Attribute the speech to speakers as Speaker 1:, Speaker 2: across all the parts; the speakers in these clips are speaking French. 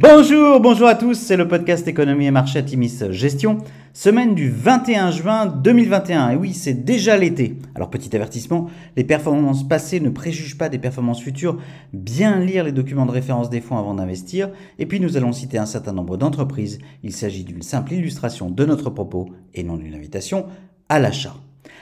Speaker 1: Bonjour, bonjour à tous, c'est le podcast Économie et Marché Timis Gestion, semaine du 21 juin 2021. Et oui, c'est déjà l'été. Alors petit avertissement, les performances passées ne préjugent pas des performances futures. Bien lire les documents de référence des fonds avant d'investir. Et puis nous allons citer un certain nombre d'entreprises. Il s'agit d'une simple illustration de notre propos et non d'une invitation à l'achat.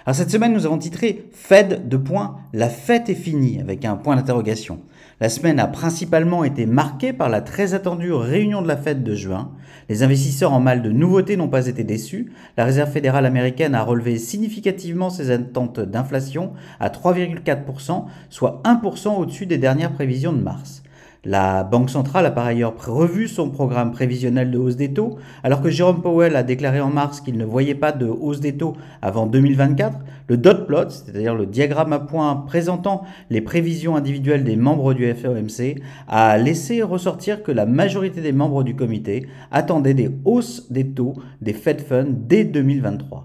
Speaker 1: Alors cette semaine, nous avons titré Fed de points, la fête est finie avec un point d'interrogation. La semaine a principalement été marquée par la très attendue réunion de la Fed de juin. Les investisseurs en mal de nouveautés n'ont pas été déçus. La Réserve fédérale américaine a relevé significativement ses attentes d'inflation à 3,4%, soit 1% au-dessus des dernières prévisions de mars. La Banque centrale a par ailleurs revu son programme prévisionnel de hausse des taux, alors que Jérôme Powell a déclaré en mars qu'il ne voyait pas de hausse des taux avant 2024. Le dot plot, c'est-à-dire le diagramme à points présentant les prévisions individuelles des membres du FOMC, a laissé ressortir que la majorité des membres du comité attendaient des hausses des taux des Fed Funds dès 2023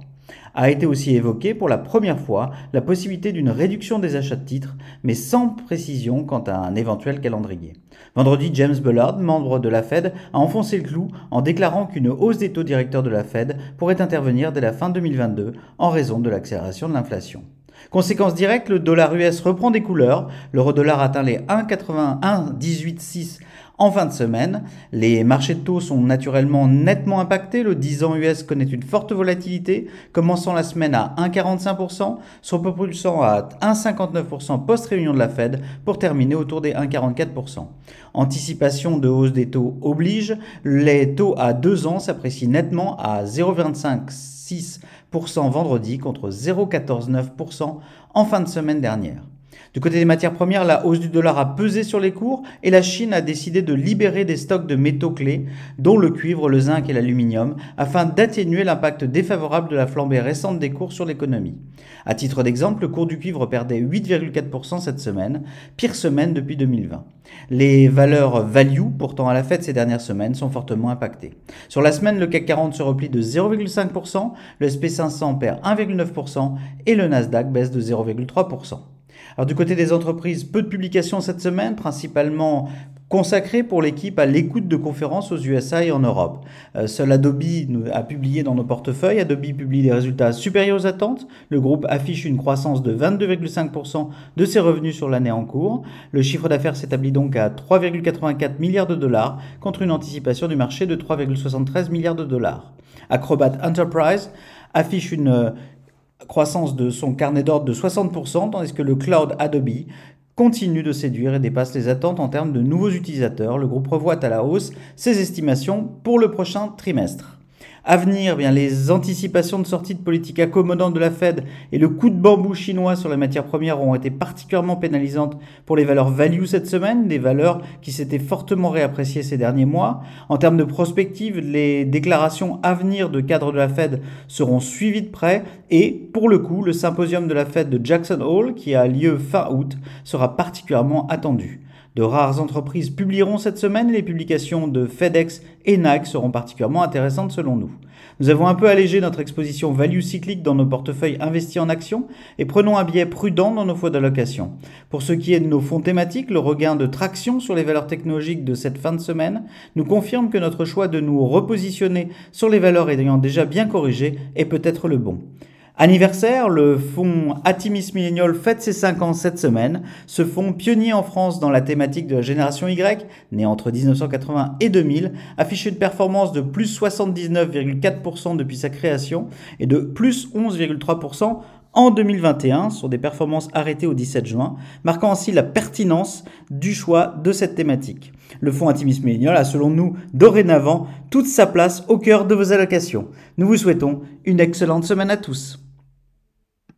Speaker 1: a été aussi évoqué pour la première fois la possibilité d'une réduction des achats de titres, mais sans précision quant à un éventuel calendrier. Vendredi, James Bullard, membre de la Fed, a enfoncé le clou en déclarant qu'une hausse des taux directeurs de la Fed pourrait intervenir dès la fin 2022 en raison de l'accélération de l'inflation. Conséquence directe, le dollar US reprend des couleurs. L'euro dollar atteint les 1,81,186 en fin de semaine. Les marchés de taux sont naturellement nettement impactés. Le 10 ans US connaît une forte volatilité, commençant la semaine à 1,45%, se propulsant à 1,59% post-réunion de la Fed pour terminer autour des 1,44%. Anticipation de hausse des taux oblige. Les taux à 2 ans s'apprécient nettement à 0,256% vendredi contre 0,149% en fin de semaine dernière. Du côté des matières premières, la hausse du dollar a pesé sur les cours et la Chine a décidé de libérer des stocks de métaux clés, dont le cuivre, le zinc et l'aluminium, afin d'atténuer l'impact défavorable de la flambée récente des cours sur l'économie. À titre d'exemple, le cours du cuivre perdait 8,4% cette semaine, pire semaine depuis 2020. Les valeurs value, pourtant à la fête ces dernières semaines, sont fortement impactées. Sur la semaine, le CAC 40 se replie de 0,5%, le SP500 perd 1,9% et le Nasdaq baisse de 0,3%. Alors du côté des entreprises, peu de publications cette semaine, principalement consacrées pour l'équipe à l'écoute de conférences aux USA et en Europe. Euh, seul Adobe a publié dans nos portefeuilles. Adobe publie des résultats supérieurs aux attentes. Le groupe affiche une croissance de 22,5% de ses revenus sur l'année en cours. Le chiffre d'affaires s'établit donc à 3,84 milliards de dollars contre une anticipation du marché de 3,73 milliards de dollars. Acrobat Enterprise affiche une croissance de son carnet d'ordre de 60%, tandis que le cloud Adobe continue de séduire et dépasse les attentes en termes de nouveaux utilisateurs. Le groupe revoit à la hausse ses estimations pour le prochain trimestre. À venir, bien, les anticipations de sortie de politique accommodante de la Fed et le coup de bambou chinois sur les matières premières ont été particulièrement pénalisantes pour les valeurs value cette semaine, des valeurs qui s'étaient fortement réappréciées ces derniers mois. En termes de prospective, les déclarations à venir de cadres de la Fed seront suivies de près et, pour le coup, le symposium de la Fed de Jackson Hole, qui a lieu fin août, sera particulièrement attendu. De rares entreprises publieront cette semaine les publications de FedEx et Nike seront particulièrement intéressantes selon nous. Nous avons un peu allégé notre exposition value cyclique dans nos portefeuilles investis en actions et prenons un biais prudent dans nos fonds d'allocation. Pour ce qui est de nos fonds thématiques, le regain de traction sur les valeurs technologiques de cette fin de semaine nous confirme que notre choix de nous repositionner sur les valeurs ayant déjà bien corrigé est peut-être le bon. Anniversaire, le fonds Atimis Millennial fête ses 5 ans cette semaine. Ce fonds, pionnier en France dans la thématique de la génération Y, né entre 1980 et 2000, affiche une performance de plus 79,4% depuis sa création et de plus 11,3% en 2021 sur des performances arrêtées au 17 juin, marquant ainsi la pertinence du choix de cette thématique. Le fonds Atimis Millennial a selon nous dorénavant toute sa place au cœur de vos allocations. Nous vous souhaitons une excellente semaine à tous.